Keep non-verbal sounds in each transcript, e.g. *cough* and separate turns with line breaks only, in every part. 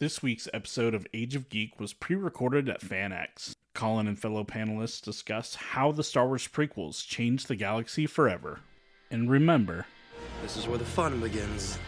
This week's episode of Age of Geek was pre recorded at FanX. Collin and fellow panelists discuss how the Star Wars prequels changed the galaxy forever. And remember,
This is where the fun begins.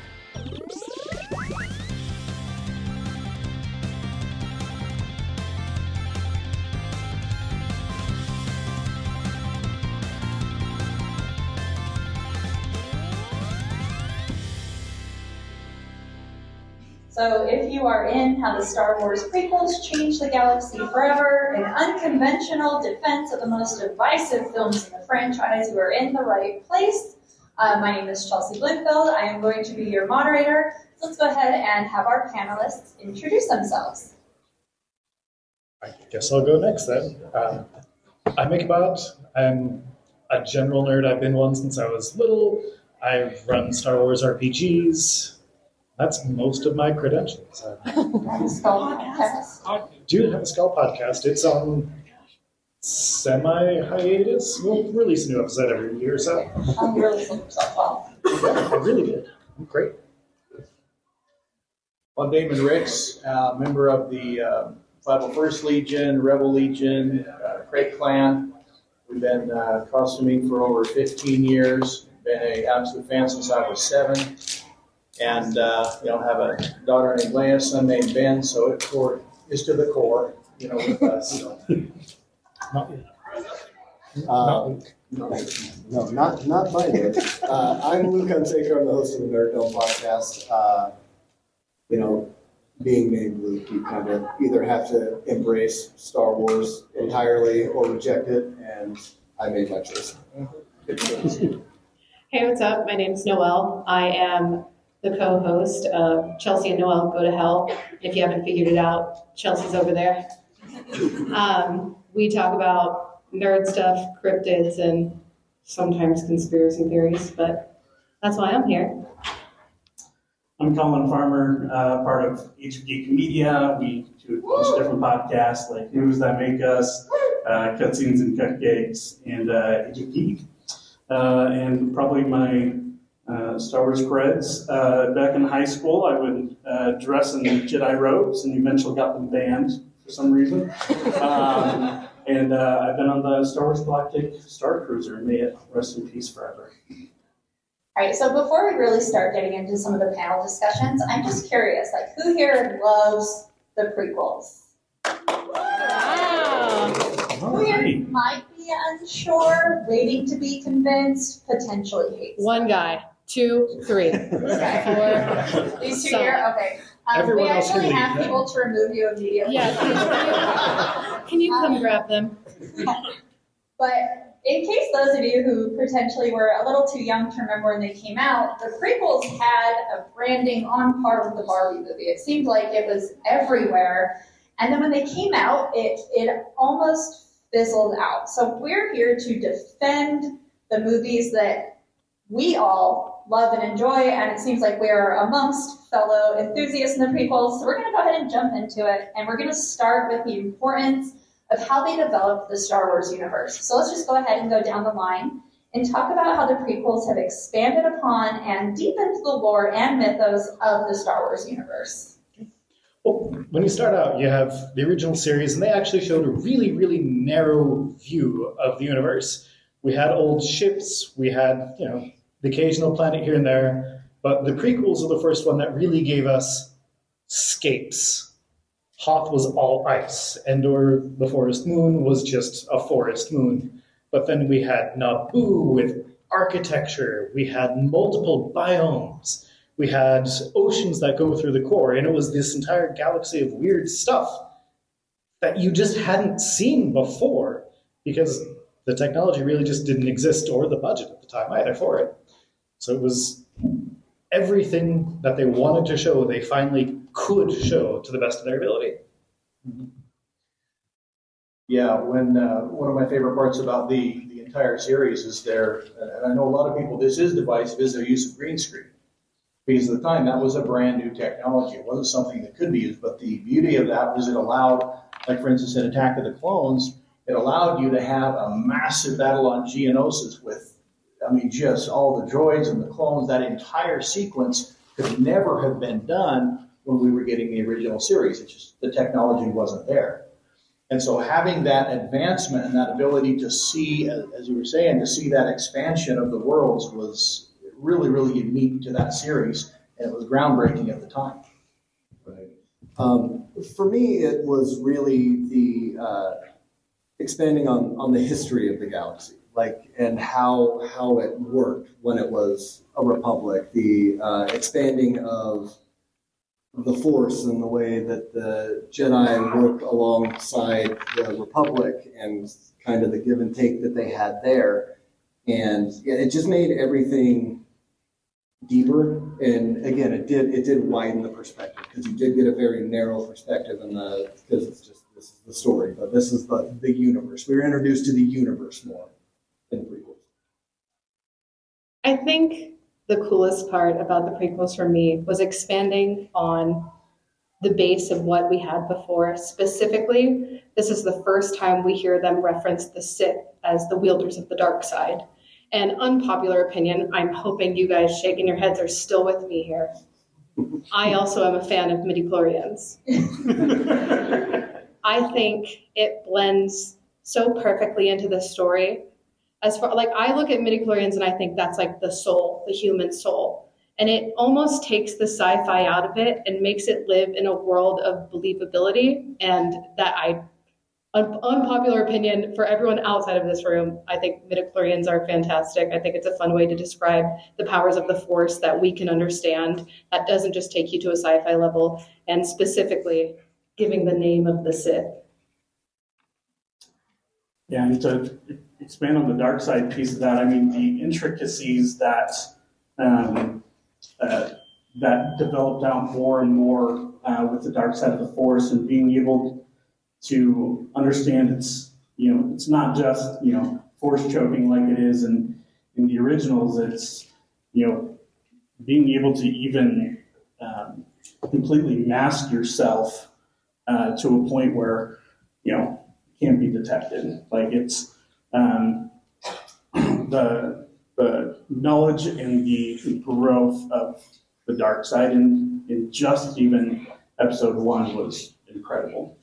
So, if you are in how the Star Wars prequels changed the galaxy forever, an unconventional defense of the most divisive films in the franchise, you are in the right place. Uh, my name is Chelsy Blumenfeld. I am going to be your moderator. So let's go ahead and have our panelists introduce themselves.
I guess I'll go next then. Um, I'm Ichabod. I'm a general nerd. I've been one since I was little. I've run Star Wars RPGs. That's most of my credentials. *laughs* I
Skull Podcast.
do have a Skull podcast. It's on semi hiatus. We'll release a new episode every year or so.
I'm really sold yourself well.
Yeah, I really did. I'm great.
I'm Damon Ricks, uh, member of the uh, 501st Legion, Rebel Legion, uh, Krayt Clan. We've been uh, costuming for over 15 years. Been a absolute fan since I was seven, and uh, you know have a daughter named Leia, son named Ben. So it core is to the core, you know, with us. So. *laughs*
Not,
Uh, no, no, not not my name. Uh, I'm Luke Untaker. I'm the host of the Nerd Dome podcast. Uh, you know, being named Luke, you kind of either have to embrace Star Wars entirely or reject it, and I made my choice.
Hey, what's up? My name's Noelle. I am the co-host of Chelsy and Noelle Go to Hell. If you haven't figured it out, Chelsy's over there. Um, we talk about nerd stuff, cryptids, and sometimes conspiracy theories, but that's why I'm here.
I'm Collin Farmer, uh, part of Age Geek Media. We do a bunch of different podcasts like News That Make Us, uh, Cutscenes and Cupcakes, and uh, Age Geek. Uh, and probably my uh, Star Wars creds. Uh, back in high school, I would uh, dress in Jedi robes and eventually got them banned for some reason. *laughs* Um, and uh, I've been on the Star Wars Galactic Star Cruiser. And may it rest in peace forever.
All right, so before we really start getting into some of the panel discussions, I'm just curious, like, who here loves the prequels? Who here might be unsure, waiting to be convinced, potentially hates
One guy, two, three, four.
these two
So-
here? Okay. Um,
Everyone
we
else can
actually
leave,
have
yeah.
people to remove you immediately.
Yeah, can you, can *laughs* you come grab them?
But in case those of you who potentially were a little too young to remember when they came out, the prequels had a branding on par with the Barbie movie. It seemed like it was everywhere. And then when they came out, it, it almost fizzled out. So we're here to defend the movies that we all love and enjoy, and it seems like we're amongst fellow enthusiasts in the prequels. So we're going to go ahead and jump into it, and we're going to start with the importance of how they developed the Star Wars universe. So let's just go ahead and go down the line and talk about how the prequels have expanded upon and deepened the lore and mythos of the Star Wars universe.
Well, when you start out, you have the original series, and they actually showed a really, really narrow view of the universe. We had old ships, we had, you know, the occasional planet here and there, but the prequels are the first one that really gave us scapes. Hoth was all ice. Endor, the forest moon, was just a forest moon. But then we had Naboo with architecture. We had multiple biomes. We had oceans that go through the core, and it was this entire galaxy of weird stuff that you just hadn't seen before because the technology really just didn't exist or the budget at the time either for it. So it was everything that they wanted to show, they finally could show to the best of their ability.
Yeah, when uh, one of my favorite parts about the, the entire series is their, and I know a lot of people, this is divisive, is their use of green screen. Because at the time, that was a brand new technology. It wasn't something that could be used, but the beauty of that was it allowed, like for instance, in Attack of the Clones, it allowed you to have a massive battle on Geonosis with, I mean, just all the droids and the clones. That entire sequence could never have been done when we were getting the original series. It's just the technology wasn't there. And so having that advancement and that ability to see, as you were saying, to see that expansion of the worlds was really, really unique to that series, and it was groundbreaking at the time.
Right. Um, for me, it was really the uh, expanding on, on the history of the galaxy, like and how how it worked when it was a republic. The uh, expanding of the Force and the way that the Jedi worked alongside the Republic and kind of the give and take that they had there. And yeah, it just made everything deeper. And again, it did it did widen the perspective because you did get a very narrow perspective in the because it's just this is the story, but this is the the universe. We were introduced to the universe more in prequels.
I think the coolest part about the prequels for me was expanding on the base of what we had before. Specifically, this is the first time we hear them reference the Sith as the wielders of the dark side. And unpopular opinion, I'm hoping you guys shaking your heads are still with me here. I also am a fan of midichlorians. *laughs* I think it blends so perfectly into the story as far like I look at midichlorians and I think that's like the soul, the human soul. And it almost takes the sci-fi out of it and makes it live in a world of believability. And that I un- unpopular opinion for everyone outside of this room, I think midichlorians are fantastic. I think it's a fun way to describe the powers of the force that we can understand. That doesn't just take you to a sci-fi level, and specifically giving the name of the Sith.
Yeah, and to expand on the dark side piece of that, I mean, the intricacies that um, uh, that developed out more and more uh, with the dark side of the force and being able to understand it's you know it's not just you know force choking like it is in in the originals. It's you know being able to even um, completely mask yourself uh, to a point where you know can't be detected. Like it's um, the the knowledge and the growth of the dark side in, in just even episode one was incredible.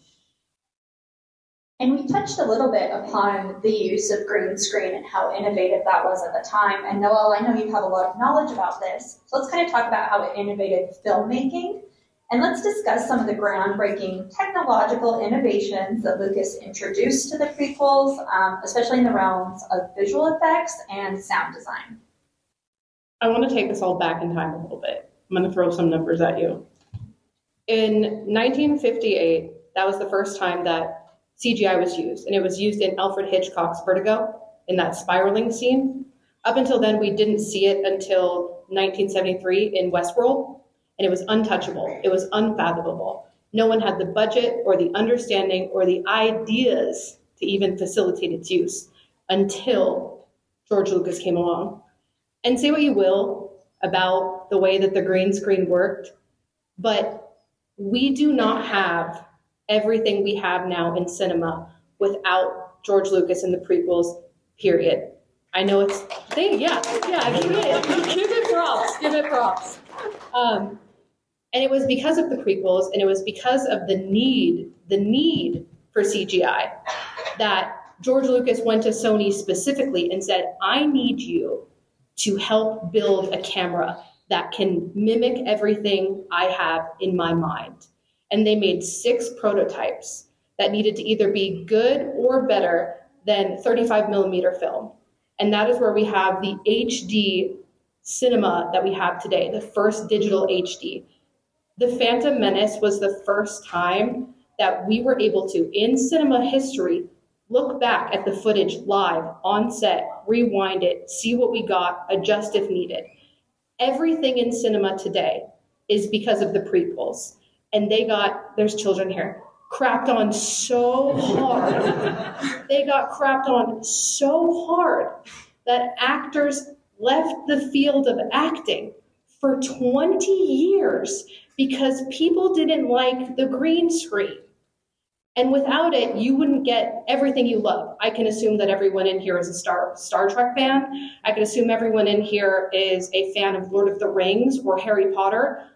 And we touched a little bit upon the use of green screen and how innovative that was at the time. And Noelle, I know you have a lot of knowledge about this. So let's kind of talk about how it innovated filmmaking. And let's discuss some of the groundbreaking technological innovations that Lucas introduced to the prequels, um, especially in the realms of visual effects and sound design.
I want to take this all back in time a little bit. I'm going to throw some numbers at you. In 1958, that was the first time that CGI was used, and it was used in Alfred Hitchcock's Vertigo in that spiraling scene. Up until then, we didn't see it until 1973 in Westworld, and it was untouchable. It was unfathomable. No one had the budget or the understanding or the ideas to even facilitate its use until George Lucas came along. And say what you will about the way that the green screen worked, but we do not have everything we have now in cinema without George Lucas and the prequels, period. I know it's, they, yeah, yeah, give it, give it props, give it props. Um, and it was because of the prequels and it was because of the need, the need for CGI that George Lucas went to Sony specifically and said, I need you to help build a camera that can mimic everything I have in my mind and they made six prototypes that needed to either be good or better than 35 millimeter film. And that is where we have the HD cinema that we have today, the first digital HD. The Phantom Menace was the first time that we were able to, in cinema history, look back at the footage live on set, rewind it, see what we got, adjust if needed. Everything in cinema today is because of the prequels and they got there's children here crapped on so hard. *laughs* they got crapped on so hard that actors left the field of acting for 20 years because people didn't like the green screen. And without it, you wouldn't get everything you love. I can assume that everyone in here is a Star Star Trek fan. I can assume everyone in here is a fan of Lord of the Rings or Harry Potter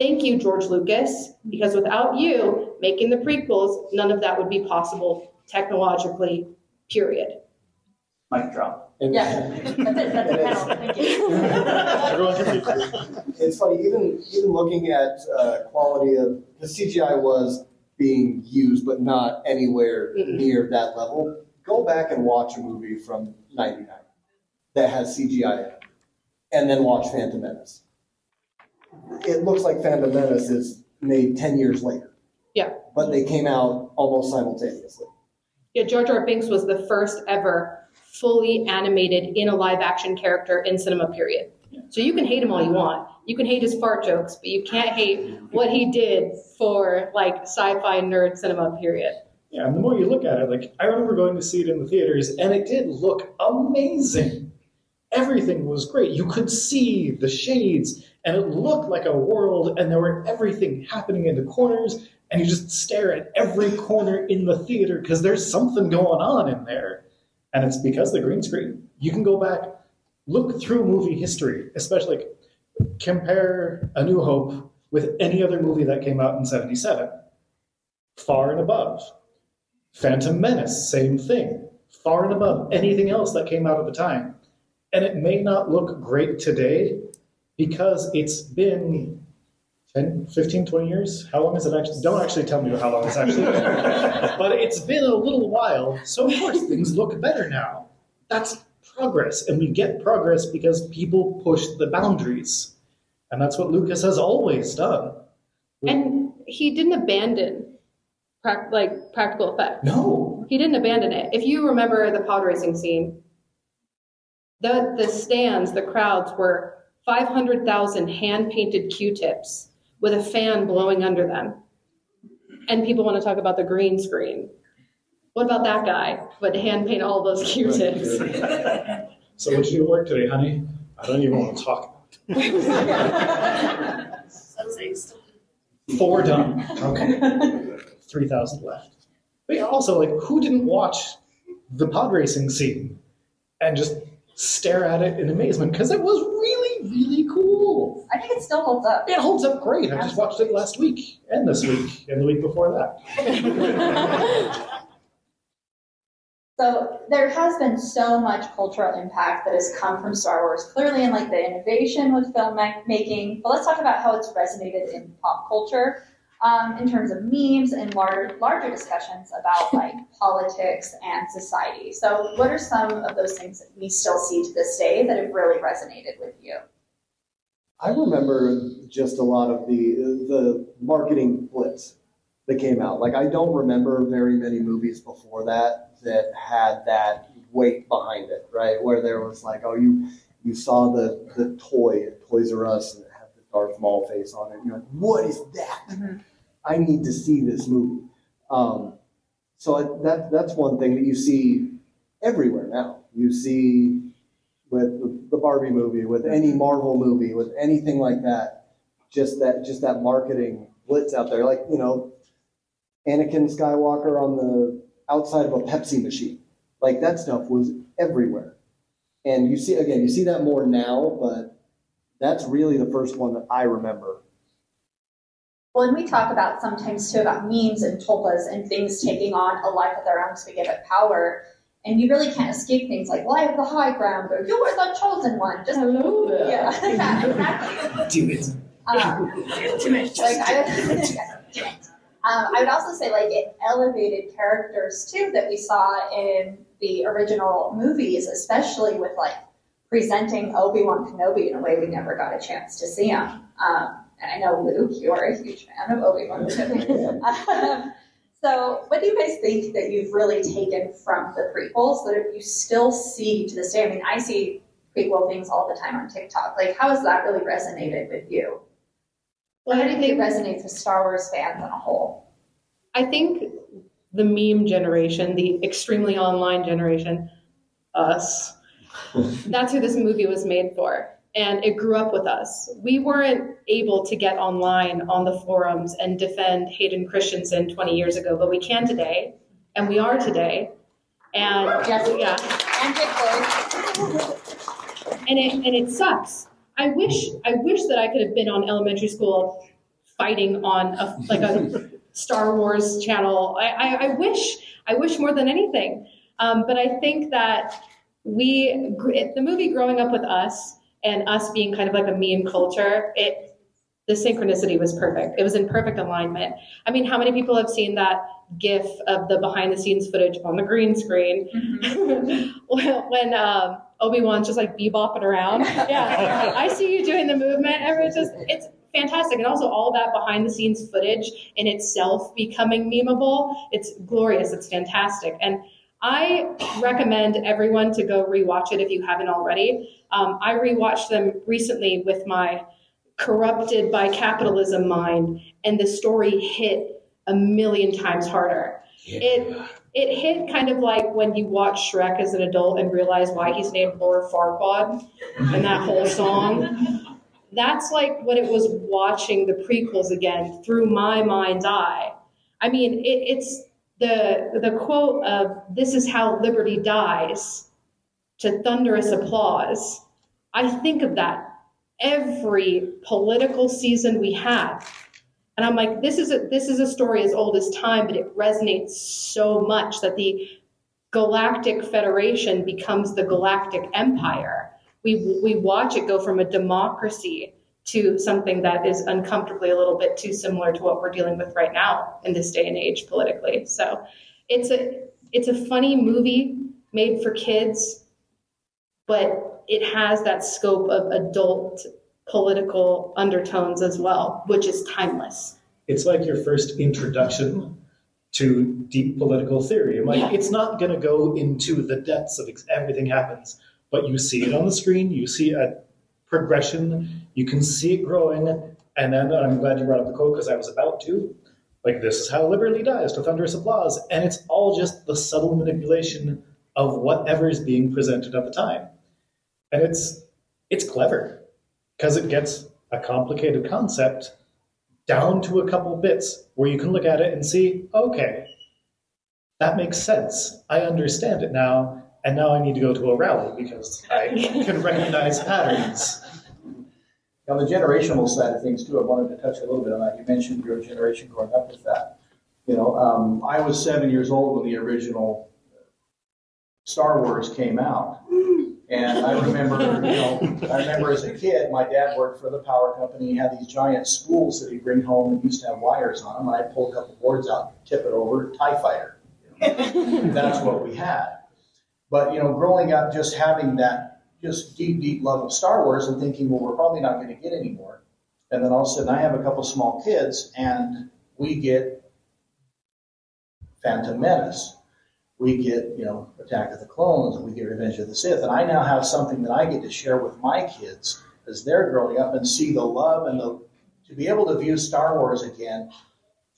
Thank you, George Lucas, because without you making the prequels, none of that would be possible technologically, period.
Mic drop.
And-
Yeah, that's it, that's the *laughs* panel, thank you. *laughs*
Everyone can
It's funny, even even looking at uh, quality of the CGI was being used, but not anywhere
Mm-mm.
near that level. Go back and watch a movie from '99 that has CGI, in it, and then watch Phantom Menace. It looks like Phantom Menace is made ten years later.
Yeah.
But they came out almost simultaneously.
Yeah, Jar R. Binks was the first ever fully animated in a live action character in cinema, period. So you can hate him all you want. You can hate his fart jokes, but you can't hate what he did for like sci-fi nerd cinema, period.
Yeah, and the more you look at it, like I remember going to see it in the theaters, and it did look amazing. Everything was great. You could see the shades, and it looked like a world, and there were everything happening in the corners, and you just stare at every corner in the theater because there's something going on in there. And it's because the green screen. You can go back, look through movie history, especially like, compare A New Hope with any other movie that came out in 77. Far and above. Phantom Menace, same thing. Far and above anything else that came out at the time. And it may not look great today because it's been 10, 15, 20 years. How long is it actually? Don't actually tell me how long it's actually been. *laughs* but it's been a little while, so of course things look better now. That's progress, and we get progress because people push the boundaries. And that's what Lucas has always done.
And he didn't abandon like practical effects.
No.
He didn't abandon it. If you remember the pod racing scene, the the stands, the crowds were 500,000 hand painted Q-tips with a fan blowing under them. And people want to talk about the green screen. What about that guy? But hand paint all those Q-tips. *laughs*
So what'd you work today, honey? I don't even want to talk about it. *laughs* Four done. Okay. Three thousand left. But yeah, also like who didn't watch the pod racing scene and just stare at it in amazement? Because it was really, really cool.
I think it still holds up.
It holds up great. I just watched it last week and this week and the week before that. *laughs*
So there has been so much cultural impact that has come from Star Wars, clearly in like the innovation with filmmaking. But let's talk about how it's resonated in pop culture um, in terms of memes and lar- larger discussions about like politics and society. So what are some of those things that we still see to this day that have really resonated with you?
I remember just a lot of the the marketing blitz that came out. Like I don't remember very many movies before that that had that weight behind it, right? Where there was like, oh, you you saw the the toy at Toys R Us and it had the Darth Maul face on it. And you're like, what is that?
Mhm.
I need to see this movie. Um, so I, that that's one thing that you see everywhere now. You see with the, Barbie movie, with any Marvel movie, with anything like that. Just that, just that marketing blitz out there, like you know, Anakin Skywalker on the outside of a Pepsi machine, like that stuff was everywhere. And you see again, you see that more now, but that's really the first one that I remember.
Well, we talk about sometimes too about memes and tulpas and things taking on a life of their own we give it power. And you really can't escape things like, well, I have the high ground, or you are the chosen one. Just
Hello there.
Yeah, yeah, *laughs* exactly.
Do it.
Um, *laughs* like I would, *laughs* um, I would also say like it elevated characters too that we saw in the original movies, especially with like presenting Obi Wan Kenobi in a way we never got a chance to see him. Um, and I know Luke, you are a huge fan of Obi Wan Kenobi. So, what do you guys think that you've really taken from the prequels that you still see to this day? I mean, I see prequel things all the time on TikTok. Like, how has that really resonated with you?
Well,
How do you think it
think
resonates with Star Wars fans on a whole?
I think the meme generation, the extremely online generation, us, *laughs* that's who this movie was made for. And it grew up with us. We weren't able to get online on the forums and defend Hayden Christensen 20 years ago, but we can today, and we are today. And
Yes.
yeah,
And
and it and it sucks. I wish I wish that I could have been on elementary school fighting on a, like a Star Wars channel. I, I, I wish, I wish more than anything. Um, but I think that we, the movie Growing Up with Us and us being kind of like a meme culture, it the synchronicity was perfect. It was in perfect alignment. I mean, how many people have seen that GIF of the behind the scenes footage on the green screen mm-hmm. *laughs* when um, Obi Wan's just like bebopping around? Yeah, I see you doing the movement. It's just it's fantastic, and also all that behind the scenes footage in itself becoming memeable. It's glorious. It's fantastic, and I recommend everyone to go rewatch it if you haven't already. Um, I rewatched them recently with my corrupted by capitalism mind, and the story hit a million times harder. Yeah. It it hit kind of like when you watch Shrek as an adult and realize why he's named Lord Farquaad and that whole song. That's like what it was watching the prequels again through my mind's eye. I mean, it, it's the the quote of "This is how liberty dies" to thunderous applause. I think of that every political season we have. And I'm like, this is a, this is a story as old as time, but it resonates so much that the Galactic Federation becomes the Galactic Empire. We, we watch it go from a democracy to something that is uncomfortably a little bit too similar to what we're dealing with right now in this day and age politically. So it's a it's a funny movie made for kids, but it has that scope of adult political undertones as well, which is timeless.
It's like your first introduction to deep political theory. I'm like, yeah. it's not going to go into the depths of everything happens, but you see it on the screen, you see a progression, you can see it growing, and then I'm glad you brought up the quote because I was about to. Like, this is how liberty dies to thunderous applause. And it's all just the subtle manipulation of whatever is being presented at the time and it's it's clever because it gets a complicated concept down to a couple bits where you can look at it and see, okay, that makes sense. I understand it now, and now I need to go to a rally because I *laughs* can recognize patterns.
On the generational side of things too, I wanted to touch a little bit on that. You mentioned your generation growing up with that. You know, um, I was seven years old when the original Star Wars came out. And I remember, you know, I remember as a kid, my dad worked for the power company. He had these giant spools that he'd bring home and used to have wires on them. And I'd pull a couple boards out, tip it over, TIE fighter. You *laughs* know? That's what we had. But, you know, growing up, just having that just deep, deep love of Star Wars and thinking, well, we're probably not going to get any more. And then all of a sudden, I have a couple small kids, and we get Phantom Menace we get, you know, Attack of the Clones, we get Revenge of the Sith. And I now have something that I get to share with my kids as they're growing up and see the love and the to be able to view Star Wars again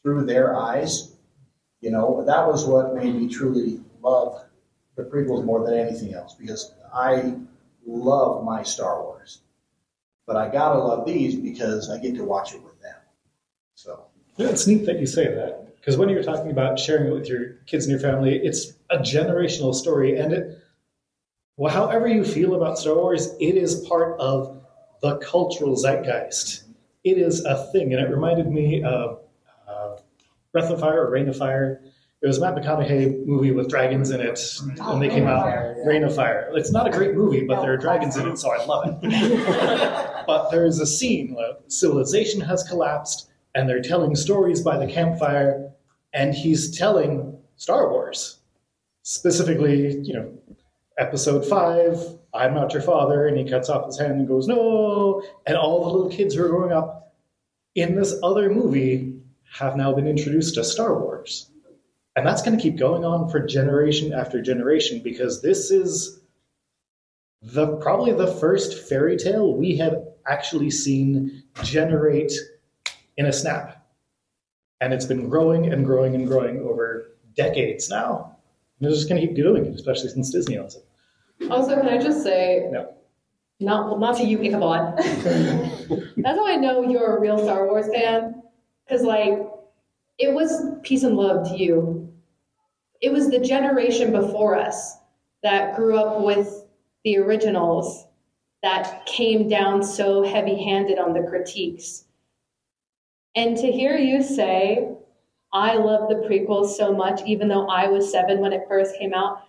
through their eyes. You know, that was what made me truly love the prequels more than anything else because I love my Star Wars. But I gotta love these because I get to watch it with them. So
yeah, it's neat that you say that. Because when you're talking about sharing it with your kids and your family, it's a generational story. And it, well, however you feel about Star Wars, it is part of the cultural zeitgeist. It is a thing. And it reminded me of uh, Breath of Fire or Reign of Fire. It was a Matt McConaughey movie with dragons in it and they came out. Reign of Fire. It's not a great movie, but there are dragons in it, so I love it. *laughs* but there is a scene where civilization has collapsed, and they're telling stories by the campfire, and he's telling Star Wars, specifically, you know, episode five, I'm not your father, and he cuts off his hand and goes, no, and all the little kids who are growing up in this other movie have now been introduced to Star Wars. And that's going to keep going on for generation after generation because this is the probably the first fairy tale we have actually seen generate in a snap and it's been growing and growing and growing over decades now. And it's just going to keep doing it, especially since Disney owns it.
Also, can I just say, no. not not to you, Ichabod. *laughs* That's how I know you're a real Star Wars fan, because like it was peace and love to you. It was the generation before us that grew up with the originals that came down so heavy-handed on the critiques And to hear you say, I love the prequels so much, even though I was seven when it first came out,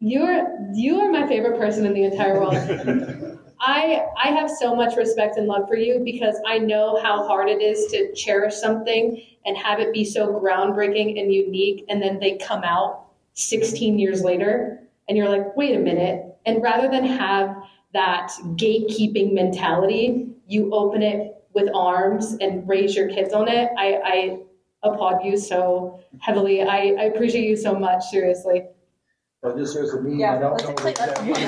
you're you are my favorite person in the entire world. *laughs* I I have so much respect and love for you because I know how hard it is to cherish something and have it be so groundbreaking and unique, and then they come out 16 years later, and you're like, wait a minute. And rather than have that gatekeeping mentality, you open it with arms and raise your kids on it. I, I applaud you so heavily. I, I appreciate you so much, seriously.
But this is a meme,
Yeah,
I don't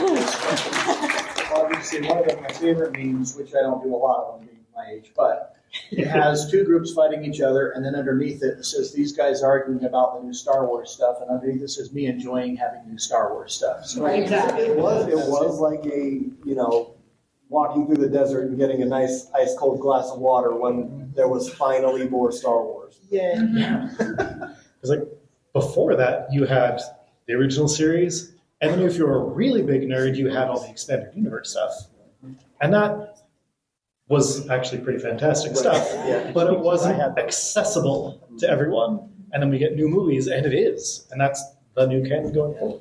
know *laughs* *laughs*
explain-
exactly. Obviously, one of the, my favorite memes, which I don't do a lot of them being my age, but it has two groups fighting each other, and then underneath it, it says these guys arguing about the new Star Wars stuff, and underneath it says me enjoying having new Star Wars stuff. So
Right, exactly.
It was, it was like a, you know, walking through the desert and getting a nice ice cold glass of water when there was finally more Star Wars.
Because *laughs* like before that, you had the original series, and then if you were a really big nerd, you had all the expanded universe stuff, and that was actually pretty fantastic stuff.
Yeah.
But it wasn't accessible to everyone. And then we get new movies, and it is, and that's the new canon going forward.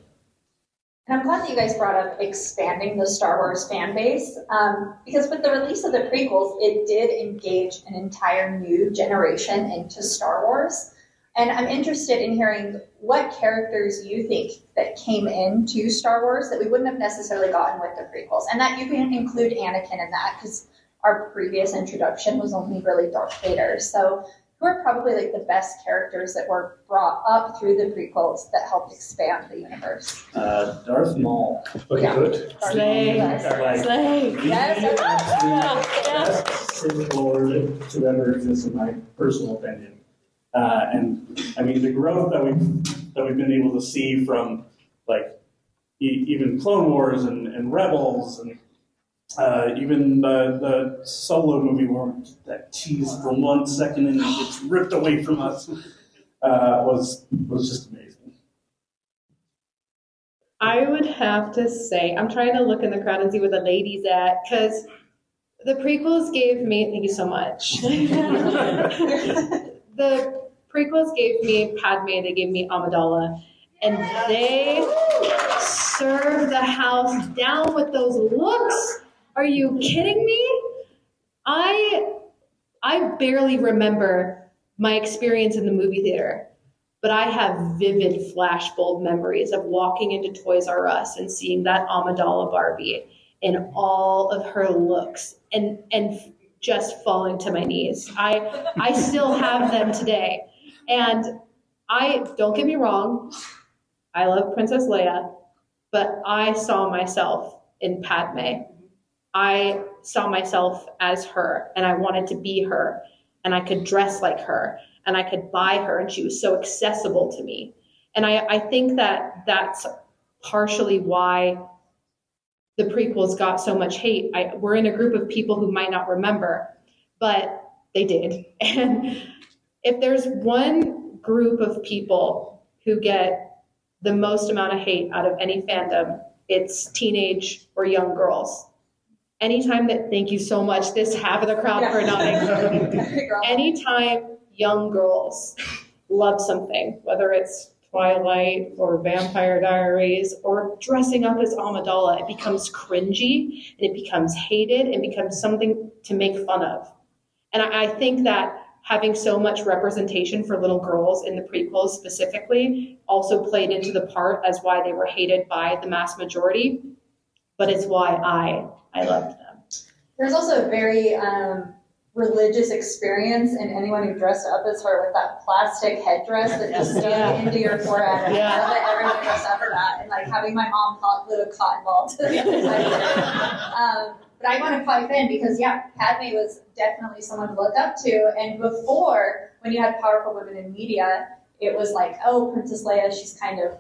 And I'm glad that you guys brought up expanding the Star Wars fan base, um, because with the release of the prequels, it did engage an entire new generation into Star Wars. And I'm interested in hearing what characters you think that came into Star Wars that we wouldn't have necessarily gotten with the prequels, and that you can include Anakin in that because our previous introduction was only really Darth Vader. So, who are probably like the best characters that were brought up through the prequels that helped expand the universe?
Uh, Darth Maul.
Okay,
Yeah.
good.
Slay.
Yes.
Slay.
Yes,
the
Yeah.
best Sith Lord to ever exist, in my personal opinion. Uh, and I mean, the growth that we've that we've been able to see from like e- even Clone Wars and, and Rebels and uh, even the the solo movie where that cheese for one second and it gets ripped away from us uh, was was just amazing.
I would have to say, I'm trying to look in the crowd and see where the ladies at, because the prequels gave me, thank you so much. *laughs* the prequels gave me Padme, they gave me Amidala, and they served the house down with those looks. Are you kidding me? I I barely remember my experience in the movie theater but I have vivid flashbulb memories of walking into Toys R Us and seeing that Amidala Barbie in all of her looks and and just falling to my knees. I I still have them today. And I don't get me wrong, I love Princess Leia, but I saw myself in Padme. I saw myself as her and I wanted to be her and I could dress like her and I could buy her, and she was so accessible to me. And I, I think that that's partially why the prequels got so much hate. I, we're in a group of people who might not remember, but they did. *laughs* And if there's one group of people who get the most amount of hate out of any fandom, it's teenage or young girls. Anytime that, thank you so much, this half of the crowd for nodding *laughs* anytime young girls love something, whether it's Twilight or Vampire Diaries or dressing up as Amidala, it becomes cringy and it becomes hated and becomes something to make fun of. And I I think that having so much representation for little girls in the prequels specifically also played into the part as why they were hated by the mass majority. But it's why I I loved them.
There's also a very um, religious experience in anyone who dressed up as her with that plastic headdress that just stuck
Yeah.
into your forehead. And
Yeah.
I everyone dressed up for that, and like having my mom hot glue a cotton ball to the other side. of it. Um, but I want to pipe in because yeah, Padme was definitely someone to look up to. And before, when you had powerful women in media, it was like, oh, Princess Leia, she's kind of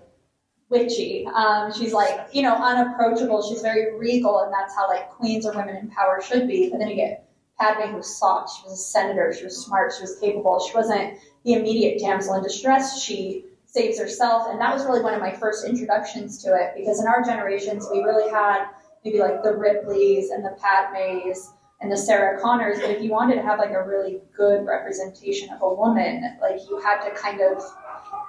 witchy. Um, she's like, you know, unapproachable. She's very regal, and that's how like queens or women in power should be. But then you get Padme, who soft. She was a senator. She was smart. She was capable. She wasn't the immediate damsel in distress. She saves herself, and that was really one of my first introductions to it because in our generations we really had maybe like the Ripleys and the Padmes. and the Sarah Connors, but if you wanted to have like a really good representation of a woman, like you had to kind of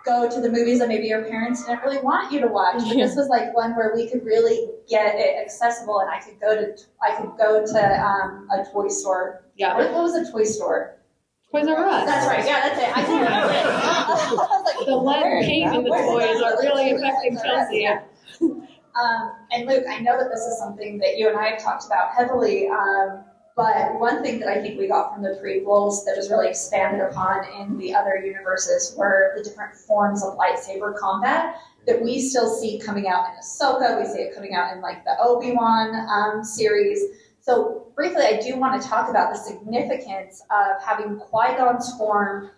go to the movies that maybe your parents didn't really want you to watch. But this was like one where we could really get it accessible, and I could go to I could go to um, a toy store.
Yeah.
What, what was a toy store?
Toys R Us.
That's right. Yeah, that's it. I can't remember it. I was like,
The lead paint in the toys are really
Toys R Us,
affecting
Toys R Us,
Chelsy.
yeah. Um, and Luke, I know that this is something that you and I have talked about heavily, um, but one thing that I think we got from the prequels that was really expanded upon in the other universes were the different forms of lightsaber combat that we still see coming out in Ahsoka. We see it coming out in like the Obi Wan um, series. So briefly, I do want to talk about the significance of having Qui Gon's form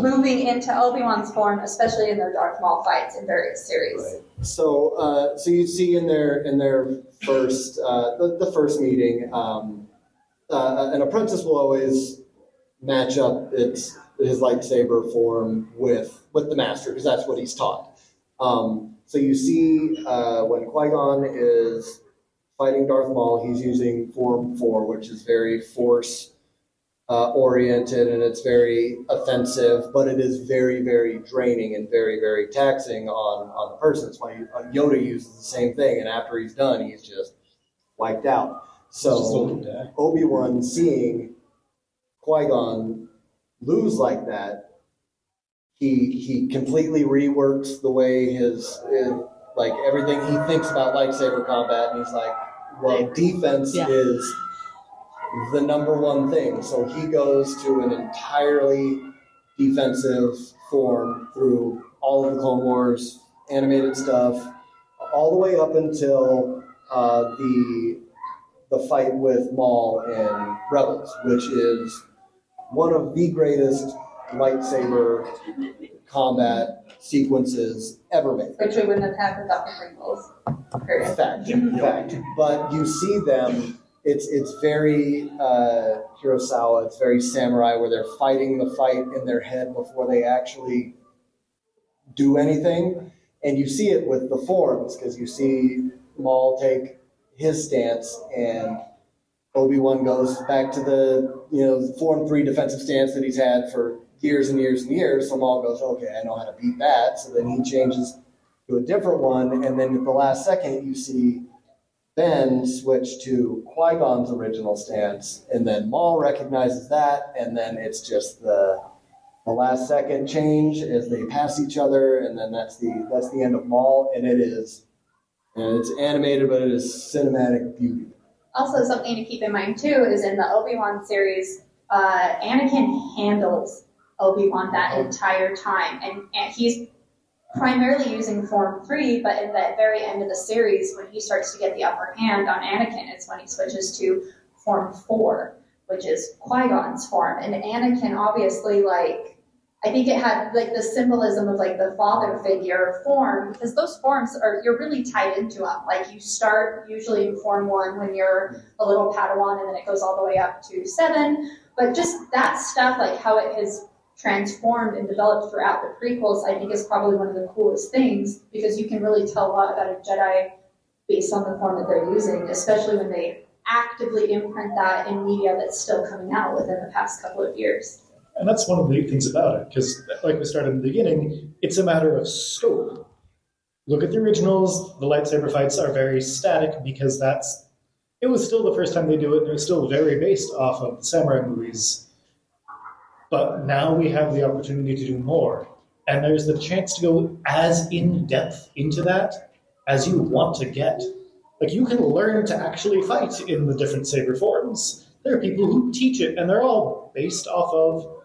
moving into Obi Wan's form, especially in their Darth Maul fights in various series.
Right. So, uh, so you see in their in their first uh, the, the first meeting, um, uh, an apprentice will always match up its his lightsaber form with with the master because that's what he's taught. Um, so you see uh, when Qui Gon is fighting Darth Maul, he's using Form Four, which is very force uh, oriented and it's very offensive, but it is very, very draining and very, very taxing on, on the person. That's why uh, Yoda uses the same thing, and after he's done, he's just wiped out. So Obi Wan seeing Qui Gon lose like that, he he completely reworks the way his, his like everything he thinks about lightsaber combat, and he's like, well, defense
Yeah.
is the number one thing. So he goes to an entirely defensive form through all of the Clone Wars animated stuff, all the way up until uh, the the fight with Maul in Rebels, which is one of the greatest lightsaber combat sequences ever made.
Which we wouldn't have had without the. Period.
Fact, fact. But you see them. It's it's very uh, Kurosawa. It's very samurai, where they're fighting the fight in their head before they actually do anything, and you see it with the forms because you see Maul take his stance, and Obi Wan goes back to the you know form three defensive stance that he's had for years and years and years. So Maul goes, okay, I know how to beat that. So then he changes to a different one, and then at the last second, you see Ben switch to Qui Gon's original stance, and then Maul recognizes that, and then it's just the the last second change as they pass each other, and then that's the that's the end of Maul, and it is, and it's animated, but it is cinematic beauty.
Also, something to keep in mind too is in the Obi Wan series, uh, Anakin handles Obi Wan that entire time, and, and he's primarily using Form Three. But in that very end of the series, when he starts to get the upper hand on Anakin, it's when he switches to Form Four, which is Qui Gon's form. And Anakin, obviously, like I think it had like the symbolism of like the father figure form because those forms are you're really tied into them. Like you start usually in form one when you're a little Padawan, and then it goes all the way up to seven. But just that stuff, like how it has transformed and developed throughout the prequels, I think is probably one of the coolest things because you can really tell a lot about a Jedi based on the form that they're using, especially when they actively imprint that in media that's still coming out within the past couple of years.
And that's one of the neat things about it, because like we started in the beginning, it's a matter of scope. Look at the originals, the lightsaber fights are very static because that's it was still the first time they do it, and it was still very based off of the samurai movies. But now we have the opportunity to do more. And there's the chance to go as in depth into that as you want to get. Like you can learn to actually fight in the different saber forms. There are people who teach it, and they're all based off of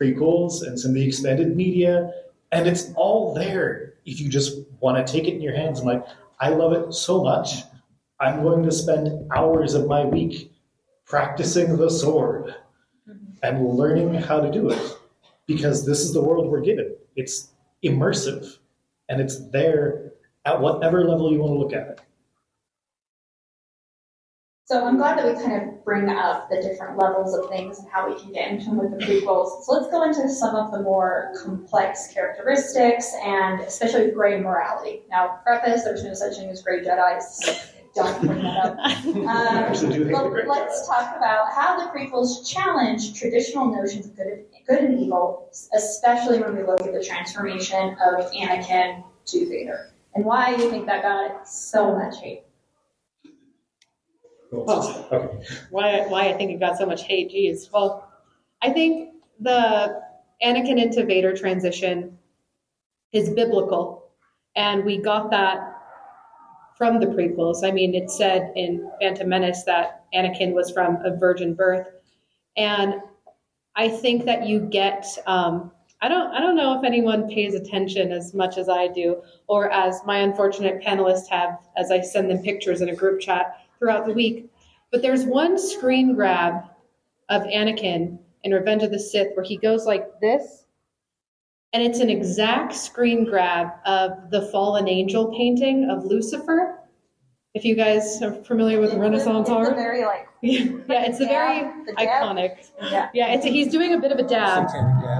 prequels and some of the expanded media, and it's all there if you just want to take it in your hands I'm like, I love it so much, I'm going to spend hours of my week practicing the sword and learning how to do it because this is the world we're given. It's immersive and it's there at whatever level you want to look at it.
So I'm glad that we kind of bring up the different levels of things and how we can get into them with the prequels. So let's go into some of the more complex characteristics and especially gray morality. Now, preface, there's no such thing as gray Jedi's. Don't bring that up. *laughs* Um,
actually do hate the
but let's talk about how the prequels challenge traditional notions of good, and- good and evil, especially when we look at the transformation of Anakin to Vader, and why you think that got so much hate.
Okay.
why why I think it got so much hate. Geez. Well, I think the Anakin into Vader transition is biblical, and we got that from the prequels. I mean, it said in Phantom Menace that Anakin was from a virgin birth, and I think that you get. Um, I don't. I don't know if anyone pays attention as much as I do, or as my unfortunate panelists have, as I send them pictures in a group chat throughout the week. But there's one screen grab of Anakin in Revenge of the Sith where he goes like this, and it's an exact screen grab of the fallen angel painting of Lucifer. If you guys are familiar with
It's a-
Renaissance
it's a
art,
very like *laughs*
yeah, it's a very
the
iconic.
Yeah.
Yeah, it's a, he's doing a bit of a dab.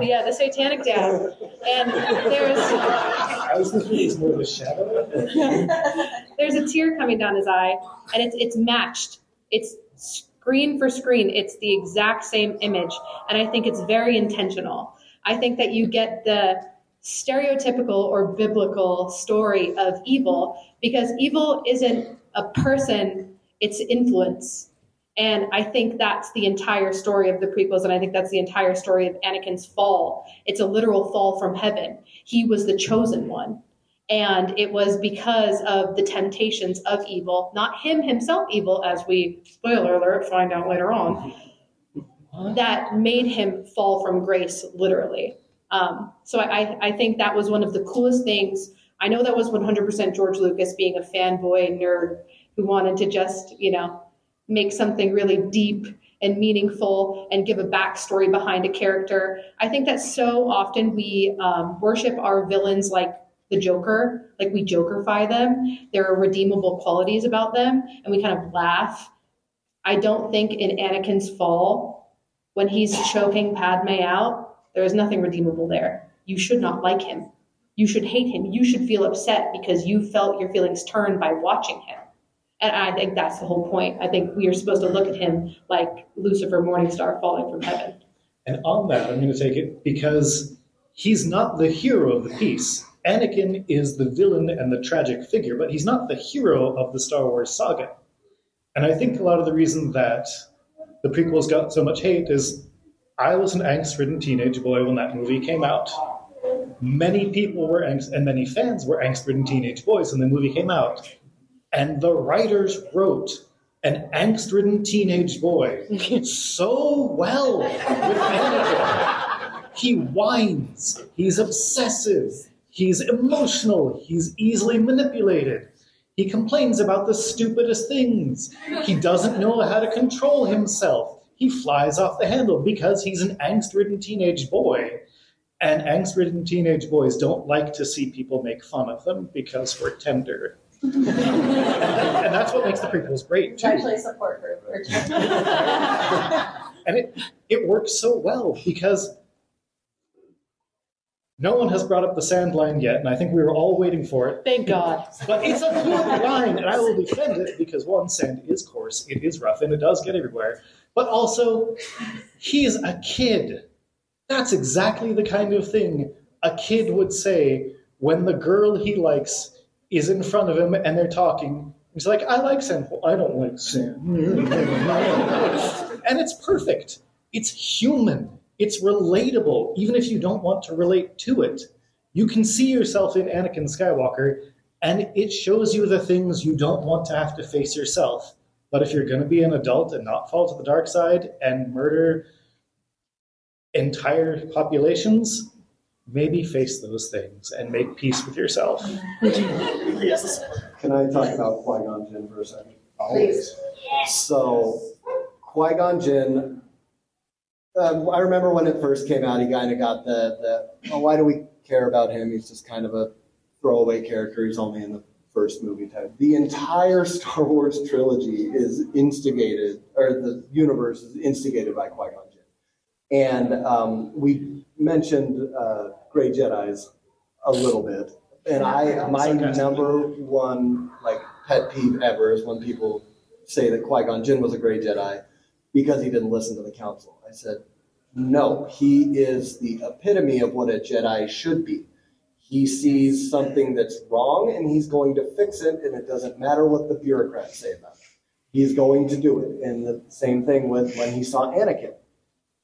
Yeah, the satanic dab. And there's
I was thinking it was more of a shadow. *laughs*
there's a tear coming down his eye, and it's it's matched. It's screen for screen. It's the exact same image, and I think it's very intentional. I think that you get the stereotypical or biblical story of evil because evil isn't a person; it's influence. And I think that's the entire story of the prequels, and I think that's the entire story of Anakin's fall. It's a literal fall from heaven. He was the chosen one. And it was because of the temptations of evil, not him himself evil, as we, spoiler alert, find out later on, that made him fall from grace, literally. Um, so I, I think that was one of the coolest things. I know that was 100% George Lucas being a fanboy nerd who wanted to just, you know, make something really deep and meaningful and give a backstory behind a character. I think that so often we um, worship our villains like the Joker, like we Jokerify them. There are redeemable qualities about them, and we kind of laugh. I don't think in Anakin's fall, when he's choking Padme out, there is nothing redeemable there. You should not like him. You should hate him. You should feel upset because you felt your feelings turned by watching him. And I think that's the whole point. I think we are supposed to look at him like Lucifer Morningstar falling from heaven.
And on that, I'm going to take it because he's not the hero of the piece. Anakin is the villain and the tragic figure, but he's not the hero of the Star Wars saga. And I think a lot of the reason that the prequels got so much hate is I was an angst ridden teenage boy when that movie came out. Many people were angst, and many fans were angst ridden teenage boys when the movie came out. And the writers wrote an angst ridden teenage boy *laughs* so well with Anakin. He whines, he's obsessive, he's emotional, he's easily manipulated. He complains about the stupidest things. He doesn't know how to control himself. He flies off the handle because he's an angst ridden teenage boy. And angst ridden teenage boys don't like to see people make fun of them because we're tender. *laughs* and that's what makes the prequels great, too.
actually support group *laughs*
And it, it works so well because no one has brought up the sand line yet, and I think we were all waiting for it.
Thank God.
But it's a good line, and I will defend it because one, sand is coarse, it is rough, and it does get everywhere. But also, he's a kid. That's exactly the kind of thing a kid would say when the girl he likes is in front of him and they're talking. He's like, I like sand. Well, I don't like sand. *laughs* and it's perfect. It's human. It's relatable, even if you don't want to relate to it. You can see yourself in Anakin Skywalker, and it shows you the things you don't want to have to face yourself. But if you're going to be an adult and not fall to the dark side and murder entire populations, maybe face those things and make peace with yourself.
Yes. Can I talk about Qui Gon Jinn for a second?
Please.
So, Qui Gon Jinn, um, I remember when it first came out, he kind of got the, the oh, why do we care about him? He's just kind of a throwaway character. He's only in the first movie type. The entire Star Wars trilogy is instigated, or the universe is instigated by Qui Gon Jinn. And um, we mentioned uh, Grey Jedi's a little bit. And I, my number one like pet peeve ever is when people say that Qui Gon Jinn was a Grey Jedi because he didn't listen to the Council. I said, no, he is the epitome of what a Jedi should be. He sees something that's wrong and he's going to fix it, and it doesn't matter what the bureaucrats say about it. He's going to do it. And the same thing with when he saw Anakin.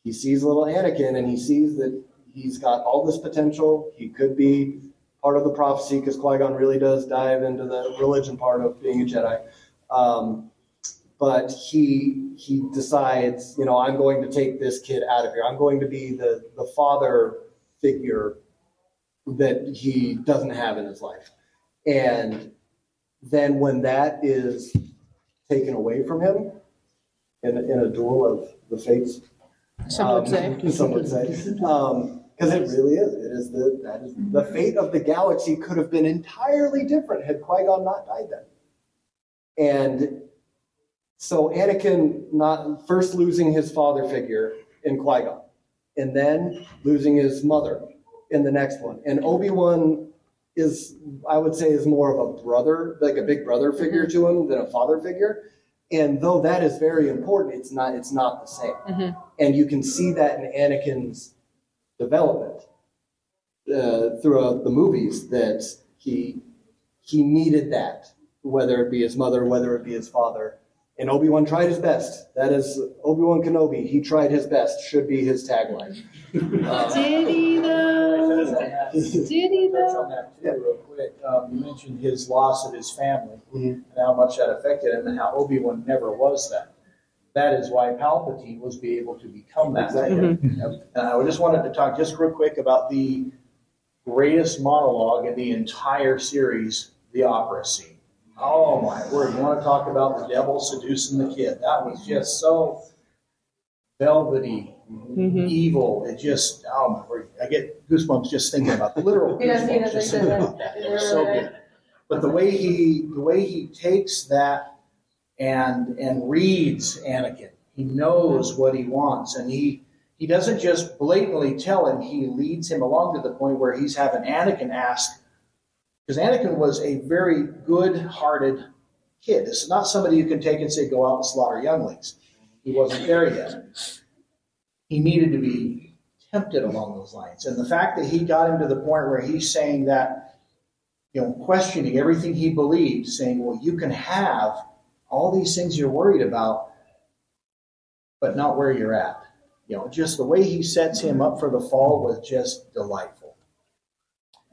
He sees little Anakin and he sees that he's got all this potential. He could be part of the prophecy because Qui Gon really does dive into the religion part of being a Jedi. Um, but he he decides, you know, I'm going to take this kid out of here. I'm going to be the the father figure that he doesn't have in his life. And then when that is taken away from him in, in a duel of the fates,
Some would
um,
say. *laughs*
Some would say. Because it really is. It is the that is the fate of the galaxy could have been entirely different had Qui Gon not died then. And so Anakin not first losing his father figure in Qui Gon, and then losing his mother in the next one. And Obi Wan is, I would say, is more of a brother, like a big brother figure to him than a father figure. And though that is very important, it's not it's not the same. And you can see that in Anakin's development uh, throughout the movies that he he needed that, whether it be his mother, whether it be his father. And Obi Wan tried his best. That is Obi Wan Kenobi. He tried his best. Should be his tagline. Uh, *laughs*
Did he though? *laughs* Did he
Touch
though?
on that too, real quick. Um, you mentioned his loss of his family and how much that affected him, and how Obi Wan never was that. That is why Palpatine was be able to become that.
Exactly.
Yep. And I just wanted to talk just real quick about the greatest monologue in the entire series, the opera scene. Oh my word! You want to talk about the devil seducing the kid? That was just so velvety, mm-hmm. evil. It just oh my word! I get goosebumps just thinking about the literal
He doesn't- he
goosebumps
doesn't
just thinking about that. It was so good. But the way he the way he takes that and and reads Anakin, he knows what he wants, and he he doesn't just blatantly tell him. He leads him along to the point where he's having Anakin ask, because Anakin was a very good-hearted kid. This is not somebody you can take and say, "Go out and slaughter younglings." He wasn't there yet. He needed to be tempted along those lines, and the fact that he got him to the point where he's saying that, you know, questioning everything he believed, saying, "Well, you can have all these things you're worried about, but not where you're at." You know, just the way he sets him up for the fall was just delightful.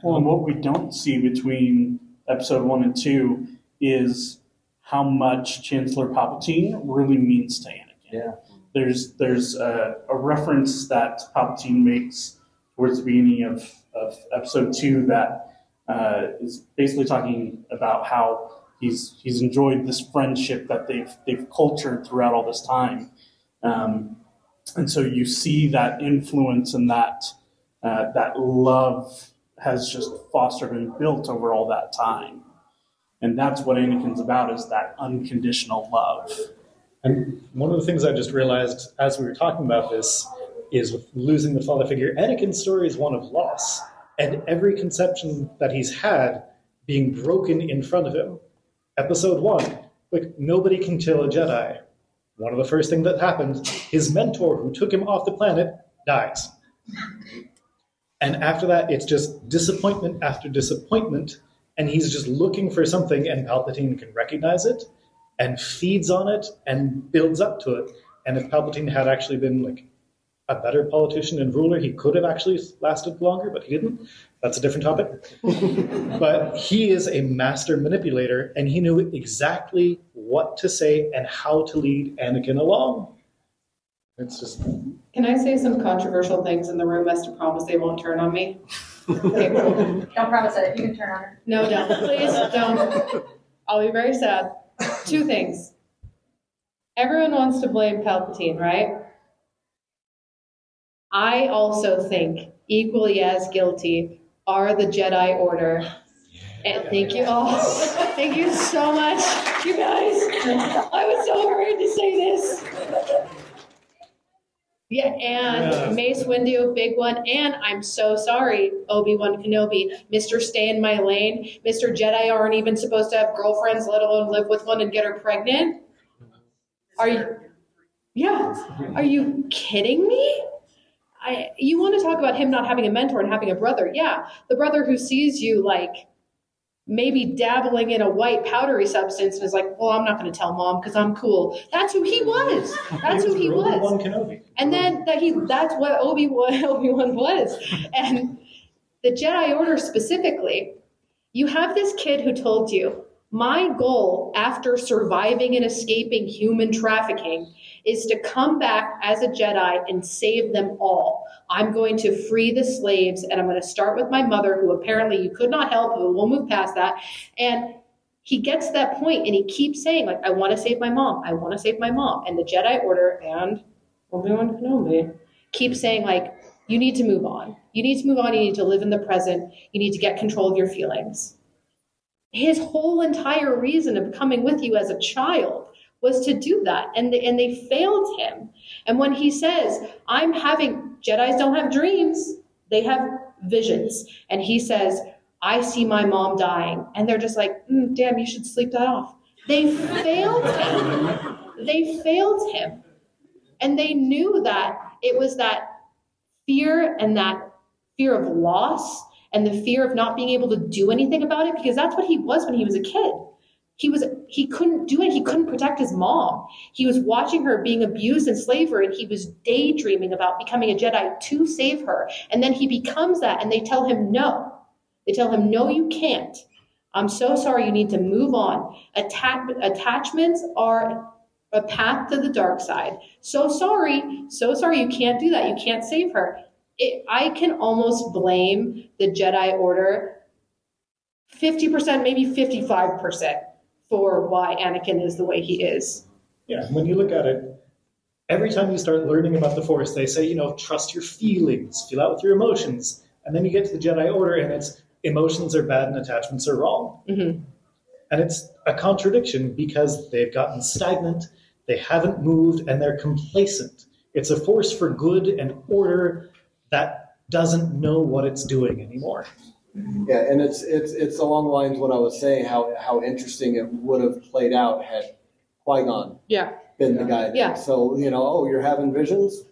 Well, and what we don't see between episode one and two is how much Chancellor Palpatine really means to Anakin.
Yeah.
There's there's a, a reference that Palpatine makes towards the beginning of, of episode two that uh, is basically talking about how he's he's enjoyed this friendship that they've they've cultured throughout all this time, um, and so you see that influence and that uh, that love has just fostered and built over all that time. And that's what Anakin's about is that unconditional love.
And one of the things I just realized as we were talking about this is with losing the father figure, Anakin's story is one of loss. And every conception that he's had being broken in front of him. Episode one, like nobody can kill a Jedi. One of the first things that happens, his mentor who took him off the planet dies. And after that, it's just disappointment after disappointment, and he's just looking for something, and Palpatine can recognize it and feeds on it and builds up to it. And if Palpatine had actually been like a better politician and ruler, he could have actually lasted longer, but he didn't. That's a different topic. *laughs* but he is a master manipulator, and he knew exactly what to say and how to lead Anakin along. It's just
Can I say some controversial things in the room as to promise they won't turn on me? Okay, cool.
Don't promise it. You can turn on her.
No, don't. Please don't. I'll be very sad. Two things. Everyone wants to blame Palpatine, right? I also think equally as guilty are the Jedi Order. And thank you all. Thank you so much, you guys. I was so hurried to say this. Yeah, and
Yeah.
Mace Windu, big one. And I'm so sorry, Obi Wan Kenobi, Mr. Stay in My Lane. Mr. Jedi aren't even supposed to have girlfriends, let alone live with one and get her pregnant. Are you? Yeah. Are you kidding me? I, you want to talk about him not having a mentor and having a brother? Yeah, the brother who sees you like maybe dabbling in a white powdery substance and is like, "Well, I'm not going to tell mom because I'm cool." That's who he was. That's who he was.
Kenobi.
And then that he that's what Obi Wan Obi Wan was. And the Jedi Order specifically, you have this kid who told you, my goal after surviving and escaping human trafficking is to come back as a Jedi and save them all. I'm going to free the slaves and I'm going to start with my mother, who apparently you could not help, but we'll move past that. And he gets that point and he keeps saying, like, I want to save my mom. I want to save my mom. And the Jedi Order and Obi-Wan Kenobi keep saying like you need to move on. You need to move on. You need to live in the present. You need to get control of your feelings. His whole entire reason of coming with you as a child was to do that, and they, and they failed him. And when he says, "I'm having Jedi's don't have dreams; they have visions," and he says, "I see my mom dying," and they're just like, mm, "Damn, you should sleep that off." They failed him. They failed him. And they knew that it was that fear and that fear of loss and the fear of not being able to do anything about it because that's what he was when he was a kid. He was he couldn't do it. He couldn't protect his mom. He was watching her being abused in slavery and he was daydreaming about becoming a Jedi to save her. And then he becomes that and they tell him no. They tell him no you can't. I'm so sorry you need to move on. Atta- attachments are a path to the dark side. So sorry, so sorry, you can't do that. You can't save her. It, I can almost blame the Jedi Order 50%, maybe 55% for why Anakin is the way he is.
Yeah, when you look at it, every time you start learning about the Force, they say, you know, trust your feelings, feel out with your emotions. And then you get to the Jedi Order and it's emotions are bad and attachments are wrong.
Mhm.
And it's a contradiction because they've gotten stagnant, they haven't moved, and they're complacent. It's a force for good and order that doesn't know what it's doing anymore.
Yeah, and it's it's it's along the lines of what I was saying, how how interesting it would have played out had Qui Gon
Yeah.
been the guy. there.
Yeah.
So you know, oh, you're having visions.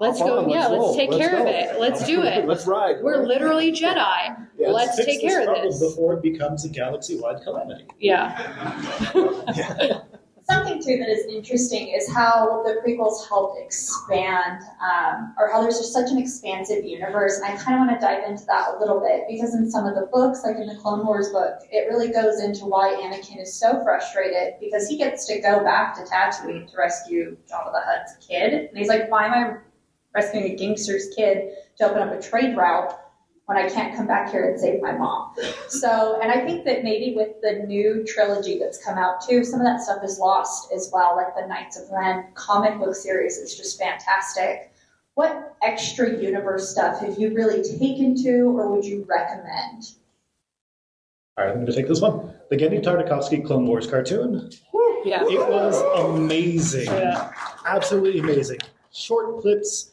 Let's
Hop
go.
on,
yeah, let's
roll.
take care of it. Let's *laughs* do it.
let's ride.
We're literally Jedi.
Yeah.
Let's
Fix
take
the
care of this.
before it becomes a galaxy-wide calamity.
Yeah. *laughs*
Yeah. That is interesting is how the prequels helped expand, um, or how there's just such an expansive universe. And I kind of want to dive into that a little bit because in some of the books, like in the Clone Wars book, it really goes into why Anakin is so frustrated because he gets to go back to Tatooine to rescue Jabba the Hutt's kid, and he's like, "Why am I rescuing a gangster's kid to open up a trade route?" When I can't come back here and save my mom. So, and I think that maybe with the new trilogy that's come out too, some of that stuff is lost as well. Like the Knights of Ren comic book series is just fantastic. What extra universe stuff have you really taken to, or would you recommend?
All right, I'm going to take this one. The Genndy Tartakovsky Clone Wars cartoon.
Yeah.
It was amazing.
Yeah.
Absolutely amazing. Short clips,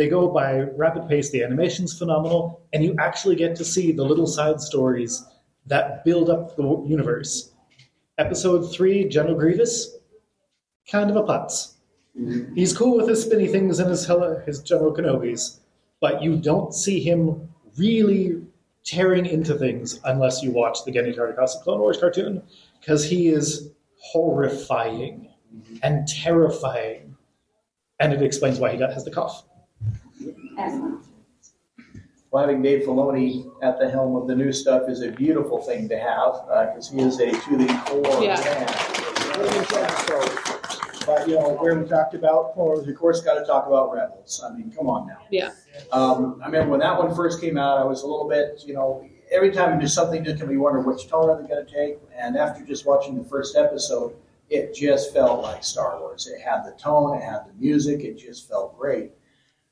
they go by rapid pace. The animation's phenomenal, and you actually get to see the little side stories that build up the universe. Episode 3, General Grievous, kind of a putz. He's cool with his spinny things and his, hella, his General Kenobis, but you don't see him really tearing into things unless you watch the Genndy Tartakovsky Clone Wars cartoon, because he is horrifying and terrifying. And it explains why he got has the cough.
Excellent.
Well, having Dave Filoni at the helm of the new stuff is a beautiful thing to have because he is a to the core
Yeah.
man. So, but you know, where we talked about, well, of course, got to talk about Rebels. I mean, come on now.
Yeah.
Um, I remember when that one first came out, I was a little bit, you know, every time do something different, we wonder which tone are they going to take. And after just watching the first episode, it just felt like Star Wars. It had the tone, it had the music, it just felt great.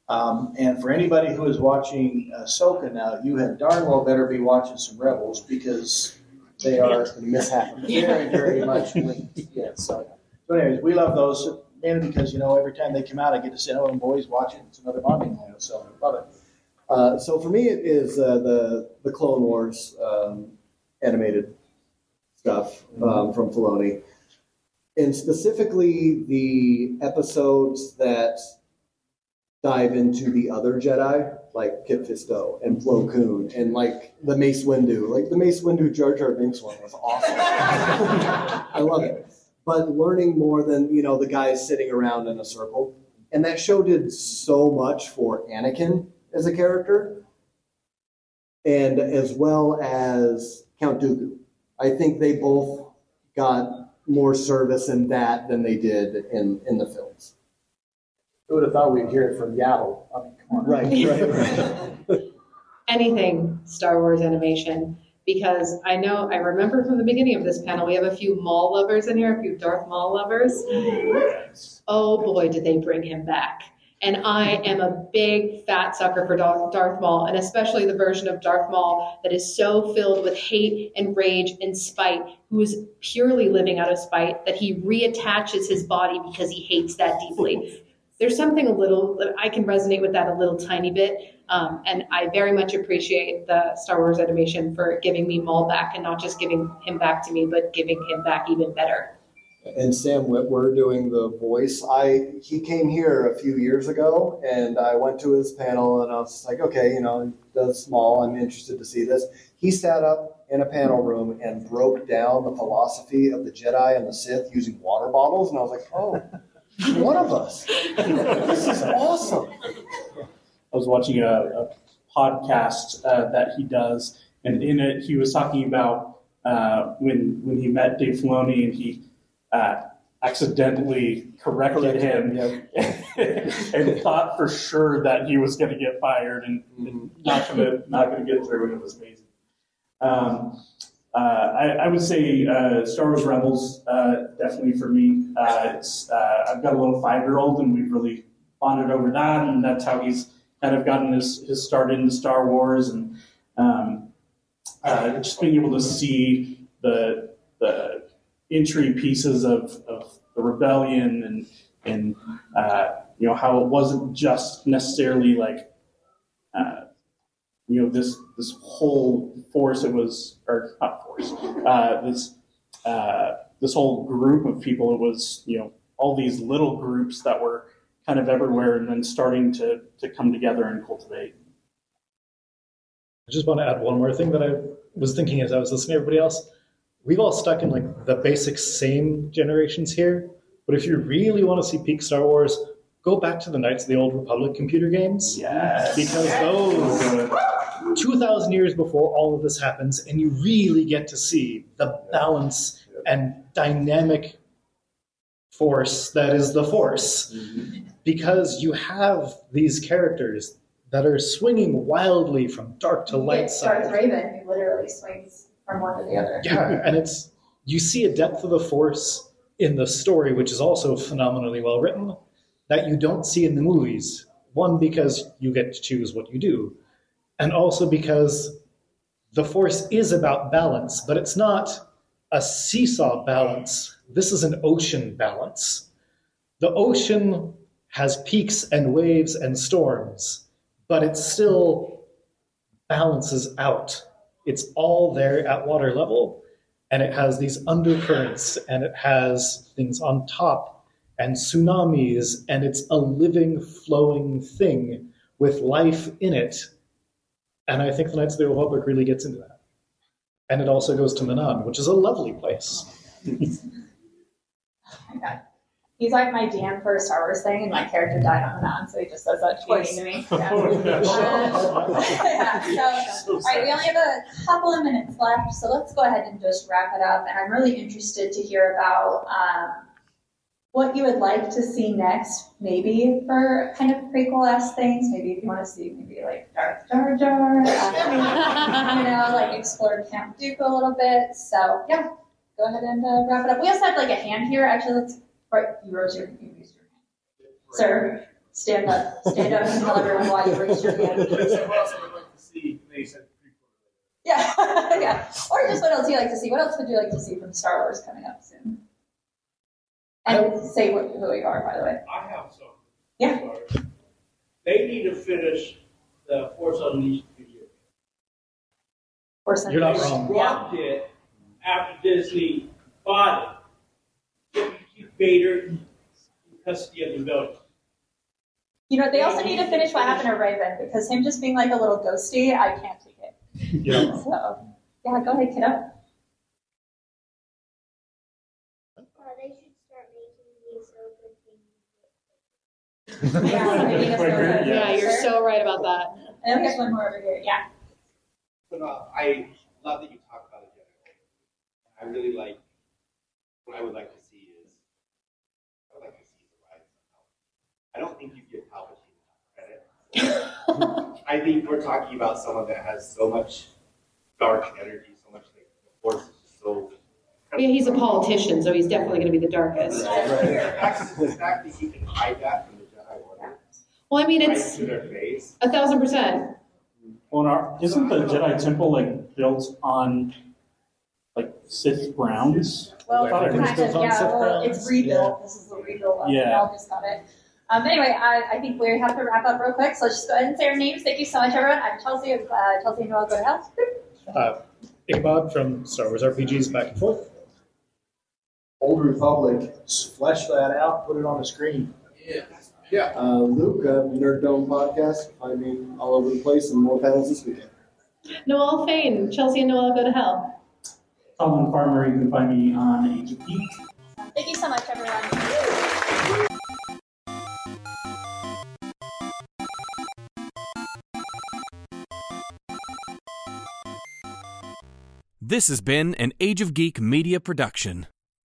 Um, and for anybody who is watching Ahsoka now, you had darn well better be watching some Rebels because they are
Miss half of it. *laughs*
very, very much linked. Yeah, so, so anyways, we love those. mainly because, you know, every time they come out, I get to say, oh, and boys, watch it. It's another bonding moment, so I love it.
Uh, so for me, it is uh, the the Clone Wars um, animated stuff um, from Filoni, and specifically the episodes that dive into the other Jedi, like Kit Fisto and Plo Koon, and like the Mace Windu. Like the Mace Windu Jar Jar Binks one was awesome. *laughs* I love it. But learning more than you know the guys sitting around in a circle, and that show did so much for Anakin as a character, and as well as Count Dooku. I think they both got more service in that than they did in, in the films.
Who would have thought we'd hear it from Yaddle? I mean, come on.
Right, right, *laughs*
anything Star Wars animation because I know I remember from the beginning of this panel we have a few Maul lovers in here, a few Darth Maul lovers. Oh boy, did they bring him back! And I am a big fat sucker for Darth Darth Maul, and especially the version of Darth Maul that is so filled with hate and rage and spite, who is purely living out of spite, that he reattaches his body because he hates that deeply. There's something a little, I can resonate with that a little tiny bit. Um, and I very much appreciate the Star Wars animation for giving me Maul back and not just giving him back to me, but giving him back even better.
And Sam Witwer doing the voice. I he came here a few years ago, and I went to his panel, and I was like, okay, you know, does small. I'm interested to see this. He sat up in a panel room and broke down the philosophy of the Jedi and the Sith using water bottles, and I was like, oh, one of us. This is awesome.
I was watching a, a podcast uh, that he does, and in it he was talking about uh, when when he met Dave Filoni and he uh, accidentally corrected him *laughs* and thought for sure that he was going to get fired and, and not going to not going to get through, and it was amazing. Um, uh, I, I would say uh, Star Wars Rebels uh, definitely for me. Uh, uh, I've got a little five year old, and we've really bonded over that, and that's how he's kind of gotten his, his start into Star Wars, and um, uh, just being able to see the the entry pieces of, of the rebellion and and you know how it wasn't just necessarily like uh, you know this this whole force it was or not force uh, this uh, this whole group of people it was you know all these little groups that were kind of everywhere and then starting to to come together and cultivate
I just want to add one more thing that I was thinking as I was listening to everybody else. We've all stuck in like the basic same generations here, but if you really want to see peak Star Wars, go back to the Knights of the Old Republic computer games.
yes
Because those, 2,000 years before all of this happens, and you really get to see the balance and dynamic force that is the Force. Mm-hmm. Because you have these characters that are swinging wildly from dark to light
It's Darth. Revan, who literally swings from one to the other.
Yeah, and it's you see a depth of the force in the story, which is also phenomenally well written, that you don't see in the movies. One, because you get to choose what you do, and also because the force is about balance, but it's not a seesaw balance. This is an ocean balance. The ocean has peaks and waves and storms, but it still balances out. It's all there at water level, and it has these undercurrents, and it has things on top, and tsunamis, and it's a living, flowing thing with life in it. And I think the Knights of the Old Republic really gets into that. And it also goes to Manaan, which is a lovely place.
Okay. *laughs* He's like my DM for a Star Wars thing, and my character died on Manaan, so he just says that twice to me. Yeah. *laughs* Yeah, so, all right, we only have a couple of minutes left, so let's go ahead and just wrap it up. And I'm really interested to hear about um, what you would like to see next, maybe for kind of prequel-esque things. Maybe if you want to see maybe like Darth Jar Jar, uh, you know, *laughs* like explore Count Dooku a little bit. So yeah, go ahead and uh, wrap it up. We also have like a hand here. Actually, let's. Right, you raised your, you raised your hand. Sir, stand up. Stand up and tell everyone why you raised your hand. Yeah, *laughs* yeah. Or just what else you like to see. What else would you like to see from Star Wars coming up soon? And say what, who you are, by the way.
I have some.
Yeah.
Sorry. They need to finish the Force Unleashed video.
Or something.
You're not
They
wrong.
dropped it after Disney bought it. You keep Vader in custody of the building.
You know, they also need to finish what happened to Revan because him just being like a little ghosty, I can't take it.
You're not wrong.
So, yeah, go ahead, kiddo.
Uh, they should start making these over.
Yeah, maybe it's
Quicker,
so
Yeah, you're so right about that.
And then there's one more over here. Yeah.
But uh, I love that you talk about the Jedi. I really like, what I would like to see is, I would like to see the rise of Palpatine. I don't think you give Palpatine enough credit. *laughs* I think we're talking about someone that has so much dark energy, so much like the force is just so.
Yeah, he's a politician, so he's definitely going to be the darkest.
Right, right. The fact- The fact that he can hide that from the Jedi Order,
Well, I mean,
right
it's
to their face.
a thousand percent.
Well, and our, isn't the Jedi Temple like built on like Sith grounds?
Well,
I thought it was
kind
built
of,
on
yeah,
Sith
well, it's
grounds.
rebuilt. This is the rebuild of it.
Yeah.
Mel just got it. Um, anyway, I, I think we have to wrap up real quick, so let's just go ahead and say our names. Thank you so much, everyone. I'm Chelsy, of, uh, Chelsy and Noelle Go to Hell.
Uh, Ichabod from Star Wars RPGs back and forth.
Old Republic, s- flesh that out, put it on the screen.
Uh, Luke, uh, Nerd Dome podcast. Find me all over the place and more panels this weekend.
Noelle Fain, Chelsy and Noelle go to hell.
Collin Farmer, you can find me on Age of Geek.
Thank you so much, everyone.
This has been an Age of Geek media production.